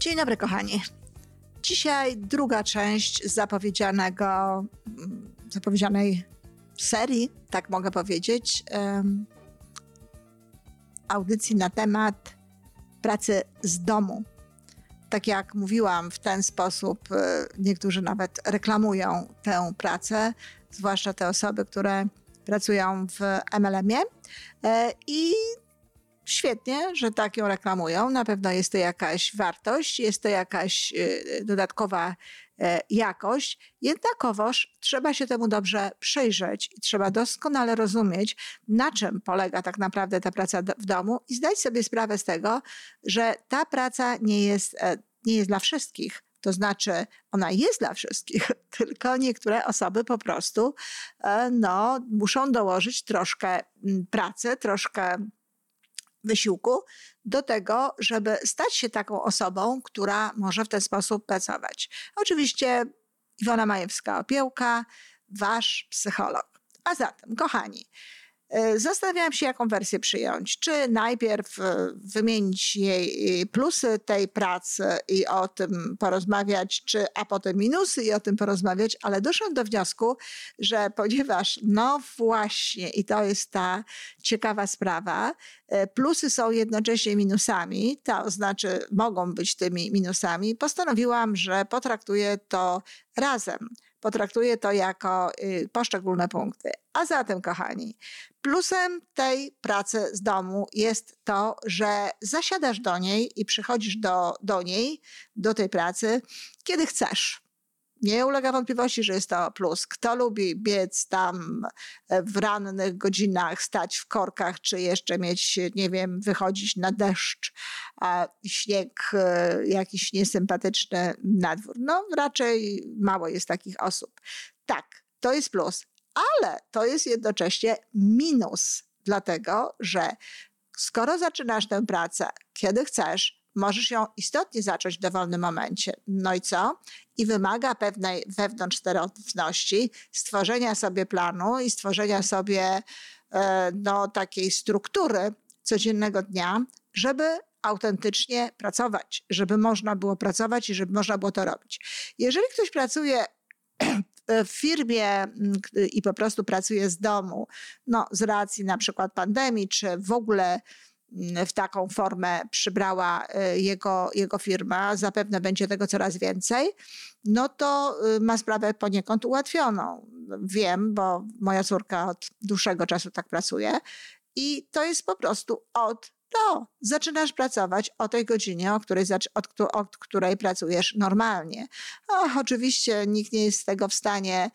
Dzień dobry, kochani. Dzisiaj druga część zapowiedzianego, zapowiedzianej serii, tak mogę powiedzieć, um, audycji na temat pracy z domu. Tak jak mówiłam, w ten sposób e, niektórzy nawet reklamują tę pracę, zwłaszcza te osoby, które pracują w MLM-ie. E, I świetnie, że tak ją reklamują. Na pewno jest to jakaś wartość, jest to jakaś e, dodatkowa jakość. Jednakowoż trzeba się temu dobrze przyjrzeć i trzeba doskonale rozumieć, na czym polega tak naprawdę ta praca w domu i zdać sobie sprawę z tego, że ta praca nie jest, nie jest dla wszystkich to znaczy, ona jest dla wszystkich, tylko niektóre osoby po prostu e, no, muszą dołożyć troszkę pracy, troszkę wysiłku do tego, żeby stać się taką osobą, która może w ten sposób pracować. Oczywiście Iwona Majewska-Opiełka, wasz psycholog. A zatem, kochani, zastanawiałam się, jaką wersję przyjąć. Czy najpierw e, wymienić jej plusy tej pracy i o tym porozmawiać, czy, a potem minusy i o tym porozmawiać, ale doszłam do wniosku, że ponieważ, no właśnie, i to jest ta ciekawa sprawa, e, plusy są jednocześnie minusami, to znaczy mogą być tymi minusami, postanowiłam, że potraktuję to razem potraktuję to jako y, poszczególne punkty. A zatem, kochani, plusem tej pracy z domu jest to, że zasiadasz do niej i przychodzisz do, do niej, do tej pracy, kiedy chcesz. Nie ulega wątpliwości, że jest to plus. Kto lubi biec tam e, w rannych godzinach, stać w korkach, czy jeszcze mieć, nie wiem, wychodzić na deszcz, a śnieg e, jakiś niesympatyczny na dwór. No, raczej mało jest takich osób. Tak, to jest plus, ale to jest jednocześnie minus, dlatego że skoro zaczynasz tę pracę, kiedy chcesz, możesz ją istotnie zacząć w dowolnym momencie. No i co? I wymaga pewnej wewnątrz sterowności, stworzenia sobie planu i stworzenia sobie e, no, takiej struktury codziennego dnia, żeby autentycznie pracować, żeby można było pracować i żeby można było to robić. Jeżeli ktoś pracuje w firmie i po prostu pracuje z domu, no z racji na przykład pandemii, czy w ogóle w taką formę przybrała y, jego, jego firma, zapewne będzie tego coraz więcej, no to y, ma sprawę poniekąd ułatwioną. Wiem, bo moja córka od dłuższego czasu tak pracuje i to jest po prostu od do. Zaczynasz pracować o tej godzinie, o której, od, od której pracujesz normalnie. O, oczywiście nikt nie jest z tego w stanie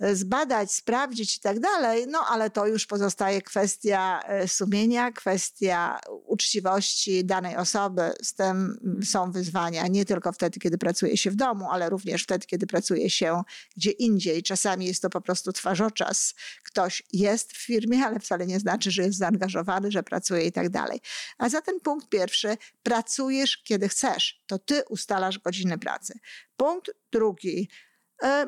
zbadać, sprawdzić i tak dalej, no ale to już pozostaje kwestia e, sumienia, kwestia uczciwości danej osoby. Z tym są wyzwania nie tylko wtedy, kiedy pracuje się w domu, ale również wtedy, kiedy pracuje się gdzie indziej. Czasami jest to po prostu twarzoczas. Ktoś jest w firmie, ale wcale nie znaczy, że jest zaangażowany, że pracuje i tak dalej. A za ten punkt pierwszy, pracujesz kiedy chcesz. To ty ustalasz godziny pracy. Punkt drugi, E,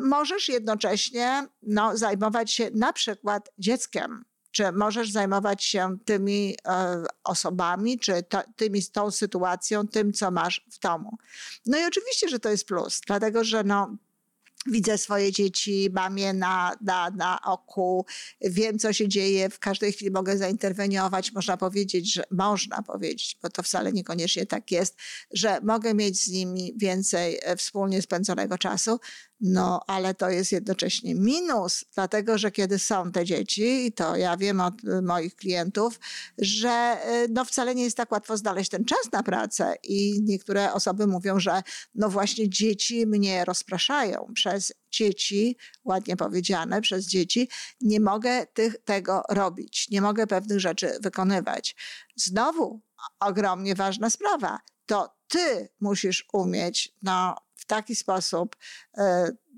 możesz jednocześnie no, zajmować się na przykład dzieckiem, czy możesz zajmować się tymi e, osobami, czy to, tymi, tą sytuacją, tym, co masz w domu. No i oczywiście, że to jest plus, dlatego że no, Widzę swoje dzieci, mam je na, na, na oku, wiem, co się dzieje, w każdej chwili mogę zainterweniować. Można powiedzieć, że można powiedzieć, bo to wcale niekoniecznie tak jest, że mogę mieć z nimi więcej e, wspólnie spędzonego czasu, no ale to jest jednocześnie minus, dlatego że kiedy są te dzieci, i to ja wiem od e, moich klientów, że e, no wcale nie jest tak łatwo znaleźć ten czas na pracę i niektóre osoby mówią, że no właśnie dzieci mnie rozpraszają przez dzieci, ładnie powiedziane, przez dzieci, nie mogę tych, tego robić, nie mogę pewnych rzeczy wykonywać. Znowu ogromnie ważna sprawa. To ty musisz umieć no, w taki sposób y,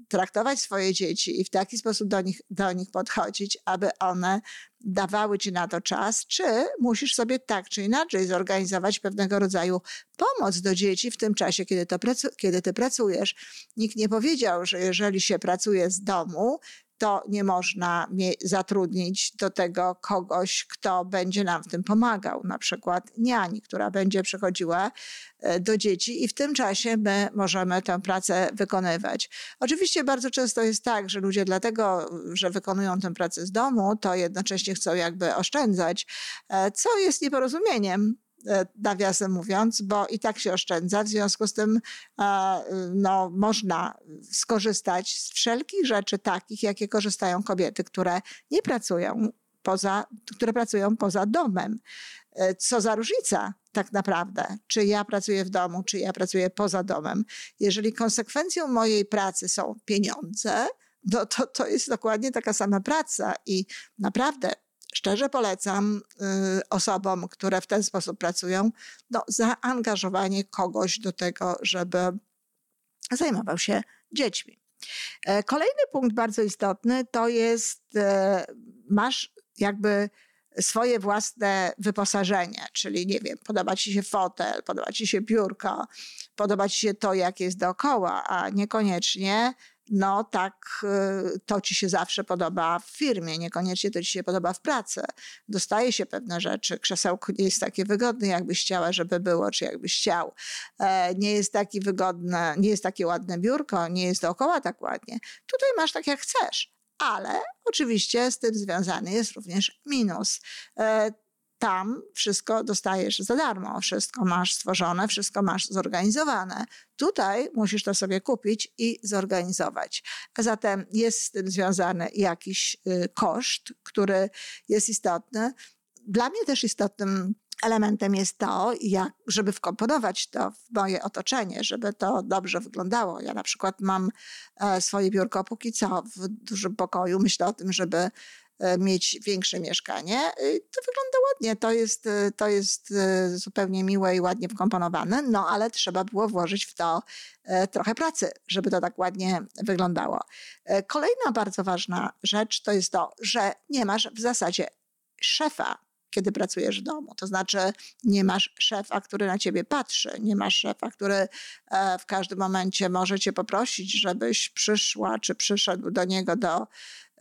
traktować swoje dzieci i w taki sposób do nich, do nich podchodzić, aby one dawały ci na to czas, czy musisz sobie tak czy inaczej zorganizować pewnego rodzaju pomoc do dzieci w tym czasie, kiedy, to kiedy ty pracujesz. Nikt nie powiedział, że jeżeli się pracuje z domu, to nie można zatrudnić do tego kogoś, kto będzie nam w tym pomagał, na przykład niani, która będzie przychodziła e, do dzieci i w tym czasie my możemy tę pracę wykonywać. Oczywiście bardzo często jest tak, że ludzie dlatego, że wykonują tę pracę z domu, to jednocześnie chcą jakby oszczędzać, e, co jest nieporozumieniem, nawiasem mówiąc, bo i tak się oszczędza. W związku z tym e, no, można skorzystać z wszelkich rzeczy takich, jakie korzystają kobiety, które nie pracują poza, które pracują poza domem. E, co za różnica tak naprawdę, czy ja pracuję w domu, czy ja pracuję poza domem. Jeżeli konsekwencją mojej pracy są pieniądze, no to to jest dokładnie taka sama praca i naprawdę szczerze polecam y, osobom, które w ten sposób pracują, no, zaangażowanie kogoś do tego, żeby zajmował się dziećmi. E, kolejny punkt bardzo istotny to jest, e, masz jakby swoje własne wyposażenie, czyli nie wiem, podoba ci się fotel, podoba ci się biurko, podoba ci się to, jak jest dookoła, a niekoniecznie no tak y, to ci się zawsze podoba w firmie, niekoniecznie to ci się podoba w pracy. Dostaje się pewne rzeczy, krzesełko nie jest takie wygodne, jakbyś chciała, żeby było, czy jakbyś chciał. E, nie jest taki wygodne, nie jest takie ładne biurko, nie jest dookoła tak ładnie. Tutaj masz tak jak chcesz. Ale oczywiście z tym związany jest również minus. Tam wszystko dostajesz za darmo, wszystko masz stworzone, wszystko masz zorganizowane. Tutaj musisz to sobie kupić i zorganizować. A zatem jest z tym związany jakiś y, koszt, który jest istotny. Dla mnie też istotnym elementem jest to, jak, żeby wkomponować to w moje otoczenie, żeby to dobrze wyglądało. Ja na przykład mam e, swoje biurko póki co w dużym pokoju. Myślę o tym, żeby mieć większe mieszkanie. E, to wygląda ładnie, to jest, e, to jest zupełnie miłe i ładnie wkomponowane, no ale trzeba było włożyć w to trochę pracy, żeby to tak ładnie wyglądało. Kolejna bardzo ważna rzecz to jest to, że nie masz w zasadzie szefa kiedy pracujesz w domu. To znaczy, nie masz szefa, który na ciebie patrzy, nie masz szefa, który w każdym momencie może cię poprosić, żebyś przyszła czy przyszedł do niego do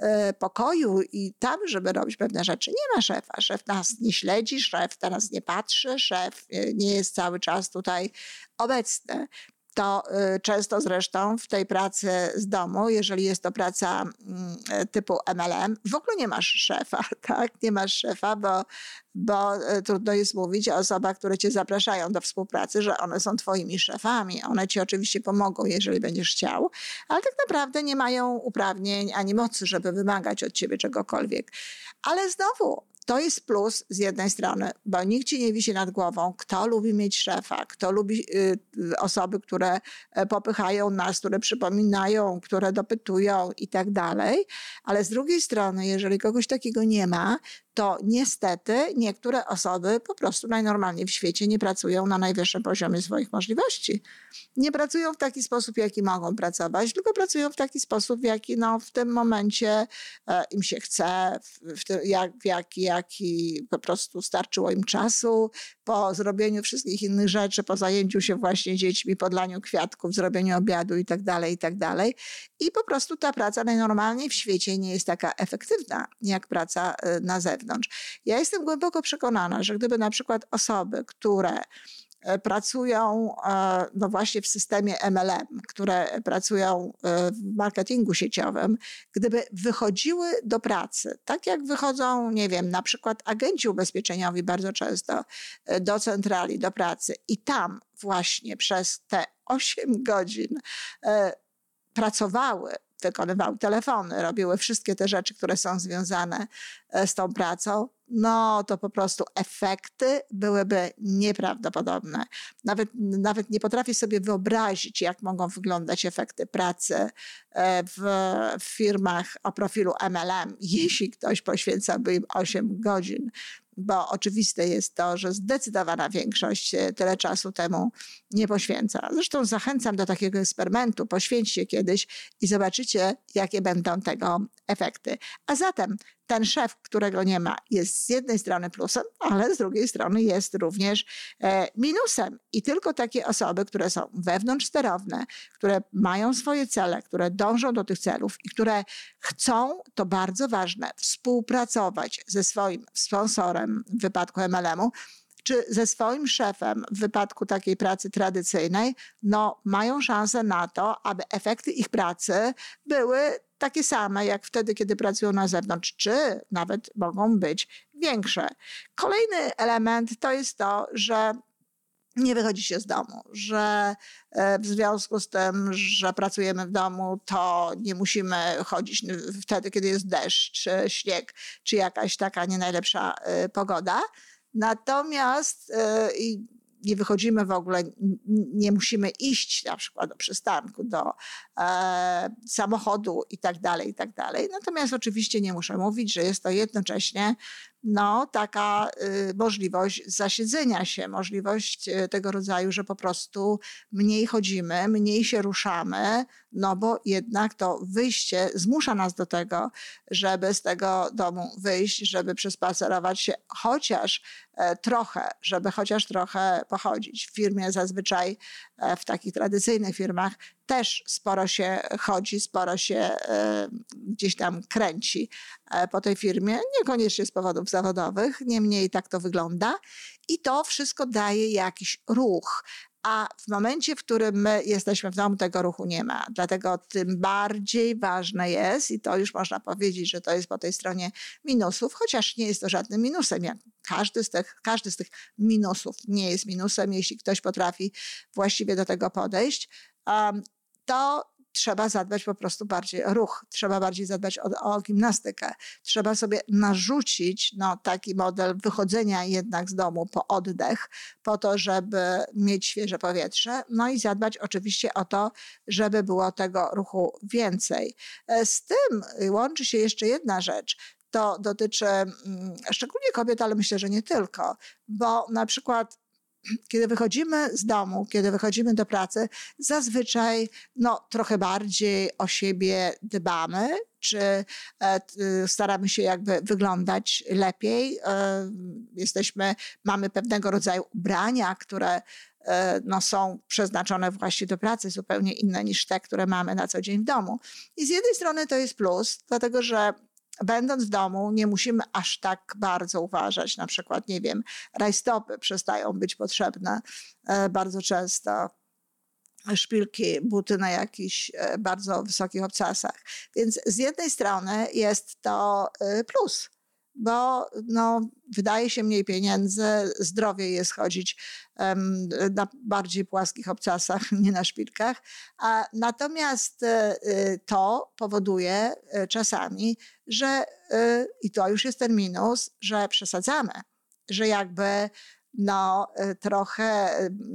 E, pokoju i tam, żeby robić pewne rzeczy. Nie ma szefa. Szef nas nie śledzi, szef teraz nie patrzy, szef e, nie jest cały czas tutaj obecny to y, często zresztą w tej pracy z domu, jeżeli jest to praca mm, typu MLM, w ogóle nie masz szefa, tak? Nie masz szefa, bo, bo y, trudno jest mówić o osobach, które cię zapraszają do współpracy, że one są twoimi szefami. One ci oczywiście pomogą, jeżeli będziesz chciał, ale tak naprawdę nie mają uprawnień ani mocy, żeby wymagać od ciebie czegokolwiek. Ale znowu, to jest plus z jednej strony, bo nikt ci nie wisi nad głową. Kto lubi mieć szefa, kto lubi y, osoby, które e, popychają nas, które przypominają, które dopytują i tak dalej. Ale z drugiej strony, jeżeli kogoś takiego nie ma, to niestety niektóre osoby po prostu najnormalniej w świecie nie pracują na najwyższym poziomie swoich możliwości. Nie pracują w taki sposób, jaki mogą pracować, tylko pracują w taki sposób, w jaki no, w tym momencie e, im się chce, w, w, jak, w jaki, jaki po prostu starczyło im czasu po zrobieniu wszystkich innych rzeczy, po zajęciu się właśnie dziećmi, podlaniu kwiatków, zrobieniu obiadu i tak dalej, i tak dalej. I po prostu ta praca najnormalniej w świecie nie jest taka efektywna, jak praca e, na zewnątrz zewnątrz. Ja jestem głęboko przekonana, że gdyby na przykład osoby, które e, pracują e, no właśnie w systemie MLM, które pracują e, w marketingu sieciowym, gdyby wychodziły do pracy, tak jak wychodzą, nie wiem, na przykład agenci ubezpieczeniowi bardzo często do centrali, do pracy i tam właśnie przez te 8 godzin pracowały wykonywały telefony, robiły wszystkie te rzeczy, które są związane e, z tą pracą, no to po prostu efekty byłyby nieprawdopodobne. Nawet, nawet nie potrafię sobie wyobrazić, jak mogą wyglądać efekty pracy e, w, w firmach o profilu MLM, jeśli ktoś poświęcałby im 8 godzin bo oczywiste jest to, że zdecydowana większość e, tyle czasu temu nie poświęca. Zresztą zachęcam do takiego eksperymentu. Poświęćcie kiedyś i zobaczycie, jakie będą tego efekty. A zatem ten szef, którego nie ma, jest z jednej strony plusem, ale z drugiej strony jest również e, minusem. I tylko takie osoby, które są wewnątrzsterowne, które mają swoje cele, które dążą do tych celów i które chcą, to bardzo ważne, współpracować ze swoim sponsorem w wypadku MLM-u, czy ze swoim szefem w wypadku takiej pracy tradycyjnej, no mają szansę na to, aby efekty ich pracy były takie same jak wtedy, kiedy pracują na zewnątrz, czy nawet mogą być większe. Kolejny element to jest to, że nie wychodzi się z domu, że e, w związku z tym, że pracujemy w domu, to nie musimy chodzić wtedy, kiedy jest deszcz, śnieg, czy jakaś taka nie najlepsza e, pogoda. Natomiast e, nie wychodzimy w ogóle, nie musimy iść na przykład do przystanku, do e, samochodu i tak dalej, i tak dalej. Natomiast oczywiście nie muszę mówić, że jest to jednocześnie no, taka y, możliwość zasiedzenia się, możliwość y, tego rodzaju, że po prostu mniej chodzimy, mniej się ruszamy, no bo jednak to wyjście zmusza nas do tego, żeby z tego domu wyjść, żeby przespacerować się chociaż e, trochę, żeby chociaż trochę pochodzić. W firmie zazwyczaj, w takich tradycyjnych firmach też sporo się chodzi, sporo się e, gdzieś tam kręci po tej firmie, niekoniecznie z powodów zawodowych, niemniej tak to wygląda. I to wszystko daje jakiś ruch. A w momencie, w którym my jesteśmy w domu, tego ruchu nie ma. Dlatego tym bardziej ważne jest, i to już można powiedzieć, że to jest po tej stronie minusów, chociaż nie jest to żadnym minusem. Jak każdy, z tych, każdy z tych minusów nie jest minusem, jeśli ktoś potrafi właściwie do tego podejść. Um, to trzeba zadbać po prostu bardziej o ruch, trzeba bardziej zadbać o, o gimnastykę. Trzeba sobie narzucić no, taki model wychodzenia jednak z domu po oddech, po to, żeby mieć świeże powietrze, no i zadbać oczywiście o to, żeby było tego ruchu więcej. E, z tym łączy się jeszcze jedna rzecz, to dotyczy mm, szczególnie kobiet, ale myślę, że nie tylko, bo na przykład kiedy wychodzimy z domu, kiedy wychodzimy do pracy, zazwyczaj no, trochę bardziej o siebie dbamy, czy e, staramy się jakby wyglądać lepiej. E, jesteśmy, mamy pewnego rodzaju ubrania, które e, no, są przeznaczone właśnie do pracy, zupełnie inne niż te, które mamy na co dzień w domu. I z jednej strony to jest plus, dlatego że będąc w domu, nie musimy aż tak bardzo uważać. Na przykład, nie wiem, rajstopy przestają być potrzebne e, bardzo często szpilki, buty na jakichś e, bardzo wysokich obcasach. Więc z jednej strony jest to e, plus, bo no, wydaje się mniej pieniędzy, zdrowie jest chodzić um, na bardziej płaskich obcasach, nie na szpilkach. A, natomiast y, to powoduje y, czasami, że, y, i to już jest ten minus, że przesadzamy, że jakby no, trochę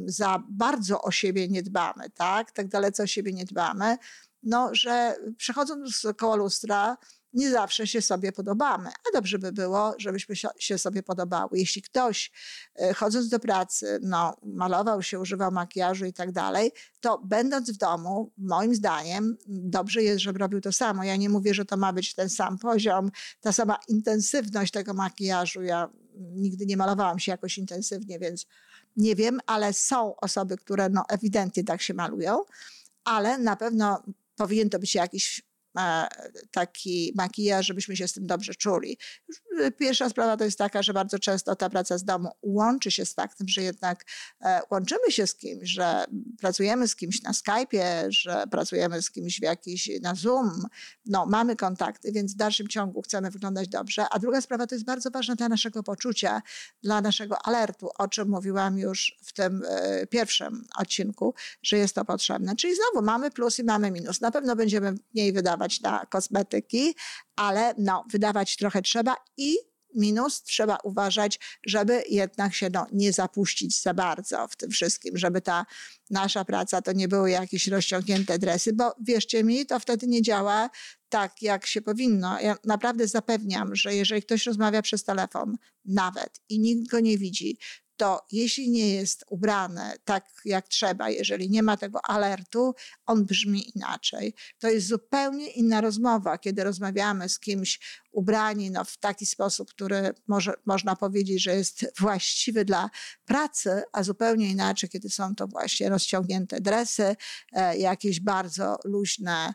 za bardzo o siebie nie dbamy, tak? Tak dalece o siebie nie dbamy, no, że przechodząc koło lustra, nie zawsze się sobie podobamy, a dobrze by było, żebyśmy się sobie podobały. Jeśli ktoś e, chodząc do pracy, no, malował się, używał makijażu i tak dalej, to będąc w domu, moim zdaniem, dobrze jest, żeby robił to samo. Ja nie mówię, że to ma być ten sam poziom, ta sama intensywność tego makijażu. Ja nigdy nie malowałam się jakoś intensywnie, więc nie wiem, ale są osoby, które no, ewidentnie tak się malują, ale na pewno powinien to być jakiś taki makijaż, żebyśmy się z tym dobrze czuli. Y, pierwsza sprawa to jest taka, że bardzo często ta praca z domu łączy się z faktem, że jednak e, łączymy się z kimś, że pracujemy z kimś na Skype'ie, że pracujemy z kimś w jakiś na Zoom. No, mamy kontakty, więc w dalszym ciągu chcemy wyglądać dobrze. A druga sprawa to jest bardzo ważna dla naszego poczucia, dla naszego alertu, o czym mówiłam już w tym e, pierwszym odcinku, że jest to potrzebne. Czyli znowu mamy plus i mamy minus. Na pewno będziemy mniej wydawać na kosmetyki, ale no, wydawać trochę trzeba i minus trzeba uważać, żeby jednak się no, nie zapuścić za bardzo w tym wszystkim, żeby ta nasza praca to nie były jakieś rozciągnięte dresy, bo wierzcie mi, to wtedy nie działa tak, jak się powinno. Ja naprawdę zapewniam, że jeżeli ktoś rozmawia przez telefon, nawet i nikt go nie widzi, to jeśli nie jest ubrane tak jak trzeba, jeżeli nie ma tego alertu, on brzmi inaczej. To jest zupełnie inna rozmowa, kiedy rozmawiamy z kimś ubrani no, w taki sposób, który może, można powiedzieć, że jest właściwy dla pracy, a zupełnie inaczej, kiedy są to właśnie rozciągnięte dresy, e, jakieś bardzo luźne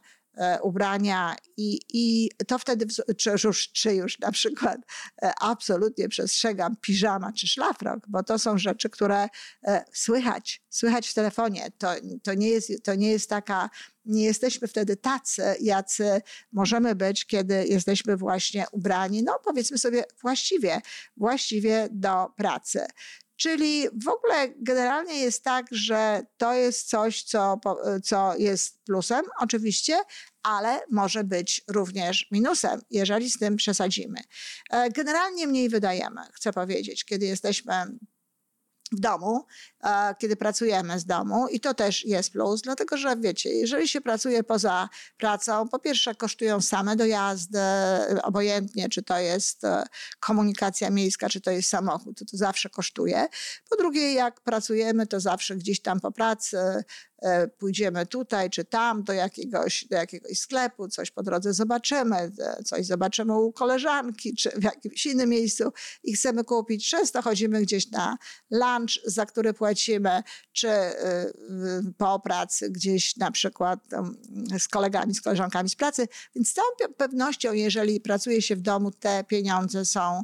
ubrania i, i to wtedy, czy już, czy już na przykład e, absolutnie przestrzegam piżama czy szlafrok, bo to są rzeczy, które e, słychać, słychać w telefonie. To, to, nie, jest, to nie jest taka, nie jesteśmy wtedy tacy, jacy możemy być, kiedy jesteśmy właśnie ubrani, no powiedzmy sobie właściwie, właściwie do pracy. Czyli w ogóle generalnie jest tak, że to jest coś, co, co jest plusem, oczywiście, ale może być również minusem, jeżeli z tym przesadzimy. E, generalnie mniej wydajemy, chcę powiedzieć, kiedy jesteśmy w domu, kiedy pracujemy z domu i to też jest plus, dlatego że wiecie, jeżeli się pracuje poza pracą, po pierwsze kosztują same dojazdy, obojętnie czy to jest e, komunikacja miejska, czy to jest samochód, to, to zawsze kosztuje. Po drugie, jak pracujemy, to zawsze gdzieś tam po pracy E, pójdziemy tutaj czy tam do jakiegoś, do jakiegoś sklepu, coś po drodze zobaczymy, e, coś zobaczymy u koleżanki czy w jakimś innym miejscu i chcemy kupić. Często chodzimy gdzieś na lunch, za który płacimy, czy e, po pracy gdzieś na przykład z kolegami, z koleżankami z pracy. Więc z całą pewnością, jeżeli pracuje się w domu, te pieniądze są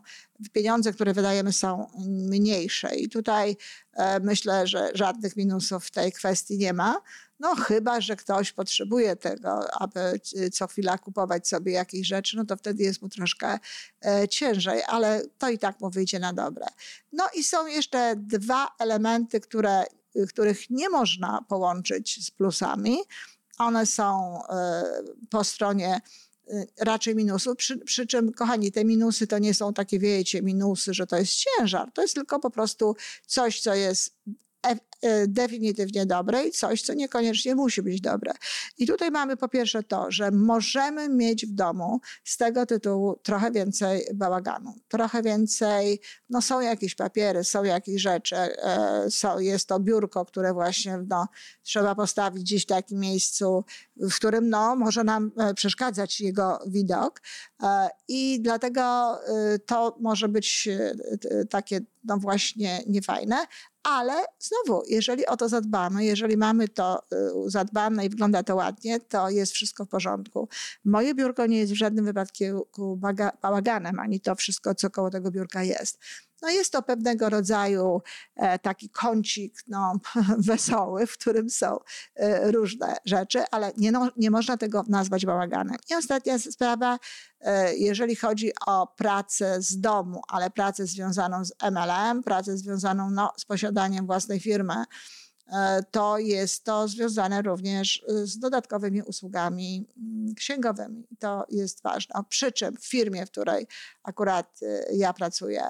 pieniądze, które wydajemy są mniejsze. I tutaj e, myślę, że żadnych minusów w tej kwestii nie ma. No chyba, że ktoś potrzebuje tego, aby co chwila kupować sobie jakieś rzeczy, no to wtedy jest mu troszkę e, ciężej, ale to i tak mu wyjdzie na dobre. No i są jeszcze dwa elementy, które, których nie można połączyć z plusami. One są e, po stronie raczej minusów. Przy, przy, czym, kochani, te minusy to nie są takie, wiecie, minusy, że to jest ciężar. To jest tylko po prostu coś, co jest E, definitywnie dobre i coś, co niekoniecznie musi być dobre. I tutaj mamy po pierwsze to, że możemy mieć w domu z tego tytułu trochę więcej bałaganu, trochę więcej, no są jakieś papiery, są jakieś rzeczy, e, są, jest to biurko, które właśnie no, trzeba postawić gdzieś w takim miejscu, w którym no, może nam e, przeszkadzać jego widok i dlatego to może być takie no właśnie niefajne, ale znowu, jeżeli o to zadbamy, jeżeli mamy to y, zadbane i wygląda to ładnie, to jest wszystko w porządku. Moje biurko nie jest w żadnym wypadku bałaganem, ani to wszystko, co koło tego biurka jest. No jest to pewnego rodzaju e, taki kącik no, wesoły, w którym są e, różne rzeczy, ale nie, no, nie można tego nazwać bałaganem. I ostatnia sprawa, e, jeżeli chodzi o pracę z domu, ale pracę związaną z MLM, pracę związaną no, z posiadaniem własnej firmy, to jest to związane również z dodatkowymi usługami mm, księgowymi. To jest ważne. Przy czym w firmie, w której akurat ja pracuję,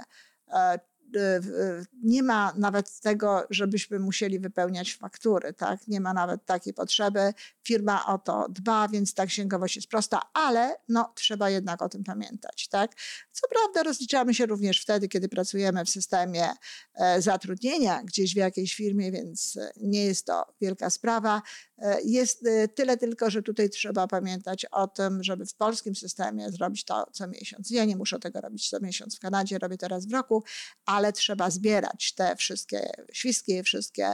nie ma nawet tego, żebyśmy musieli wypełniać faktury, tak? Nie ma nawet takiej potrzeby. Firma o to dba, więc ta księgowość jest prosta, ale no, trzeba jednak o tym pamiętać, tak? Co prawda rozliczamy się również wtedy, kiedy pracujemy w systemie e, zatrudnienia gdzieś w jakiejś firmie, więc e, nie jest to wielka sprawa. E, jest tyle tylko, że tutaj trzeba pamiętać o tym, żeby w polskim systemie zrobić to co miesiąc. Ja nie muszę tego robić co miesiąc w Kanadzie, robię teraz w roku, ale trzeba zbierać te wszystkie świstki, wszystkie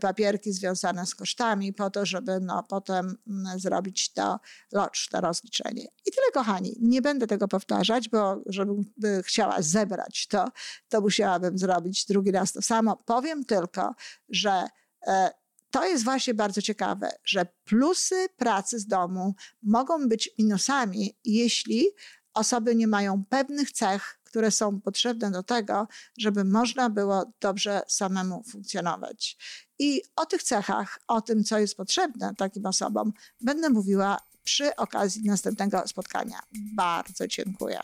papierki związane z kosztami po to, żeby no, potem mm, zrobić to locz, to rozliczenie. I tyle, kochani. Nie będę tego powtarzać, bo żebym chciała zebrać to, to musiałabym zrobić drugi raz to samo. Powiem tylko, że e, to jest właśnie bardzo ciekawe, że plusy pracy z domu mogą być minusami, jeśli osoby nie mają pewnych cech, które są potrzebne do tego, żeby można było dobrze samemu funkcjonować. I o tych cechach, o tym, co jest potrzebne takim osobom, będę mówiła przy okazji następnego spotkania. Bardzo dziękuję.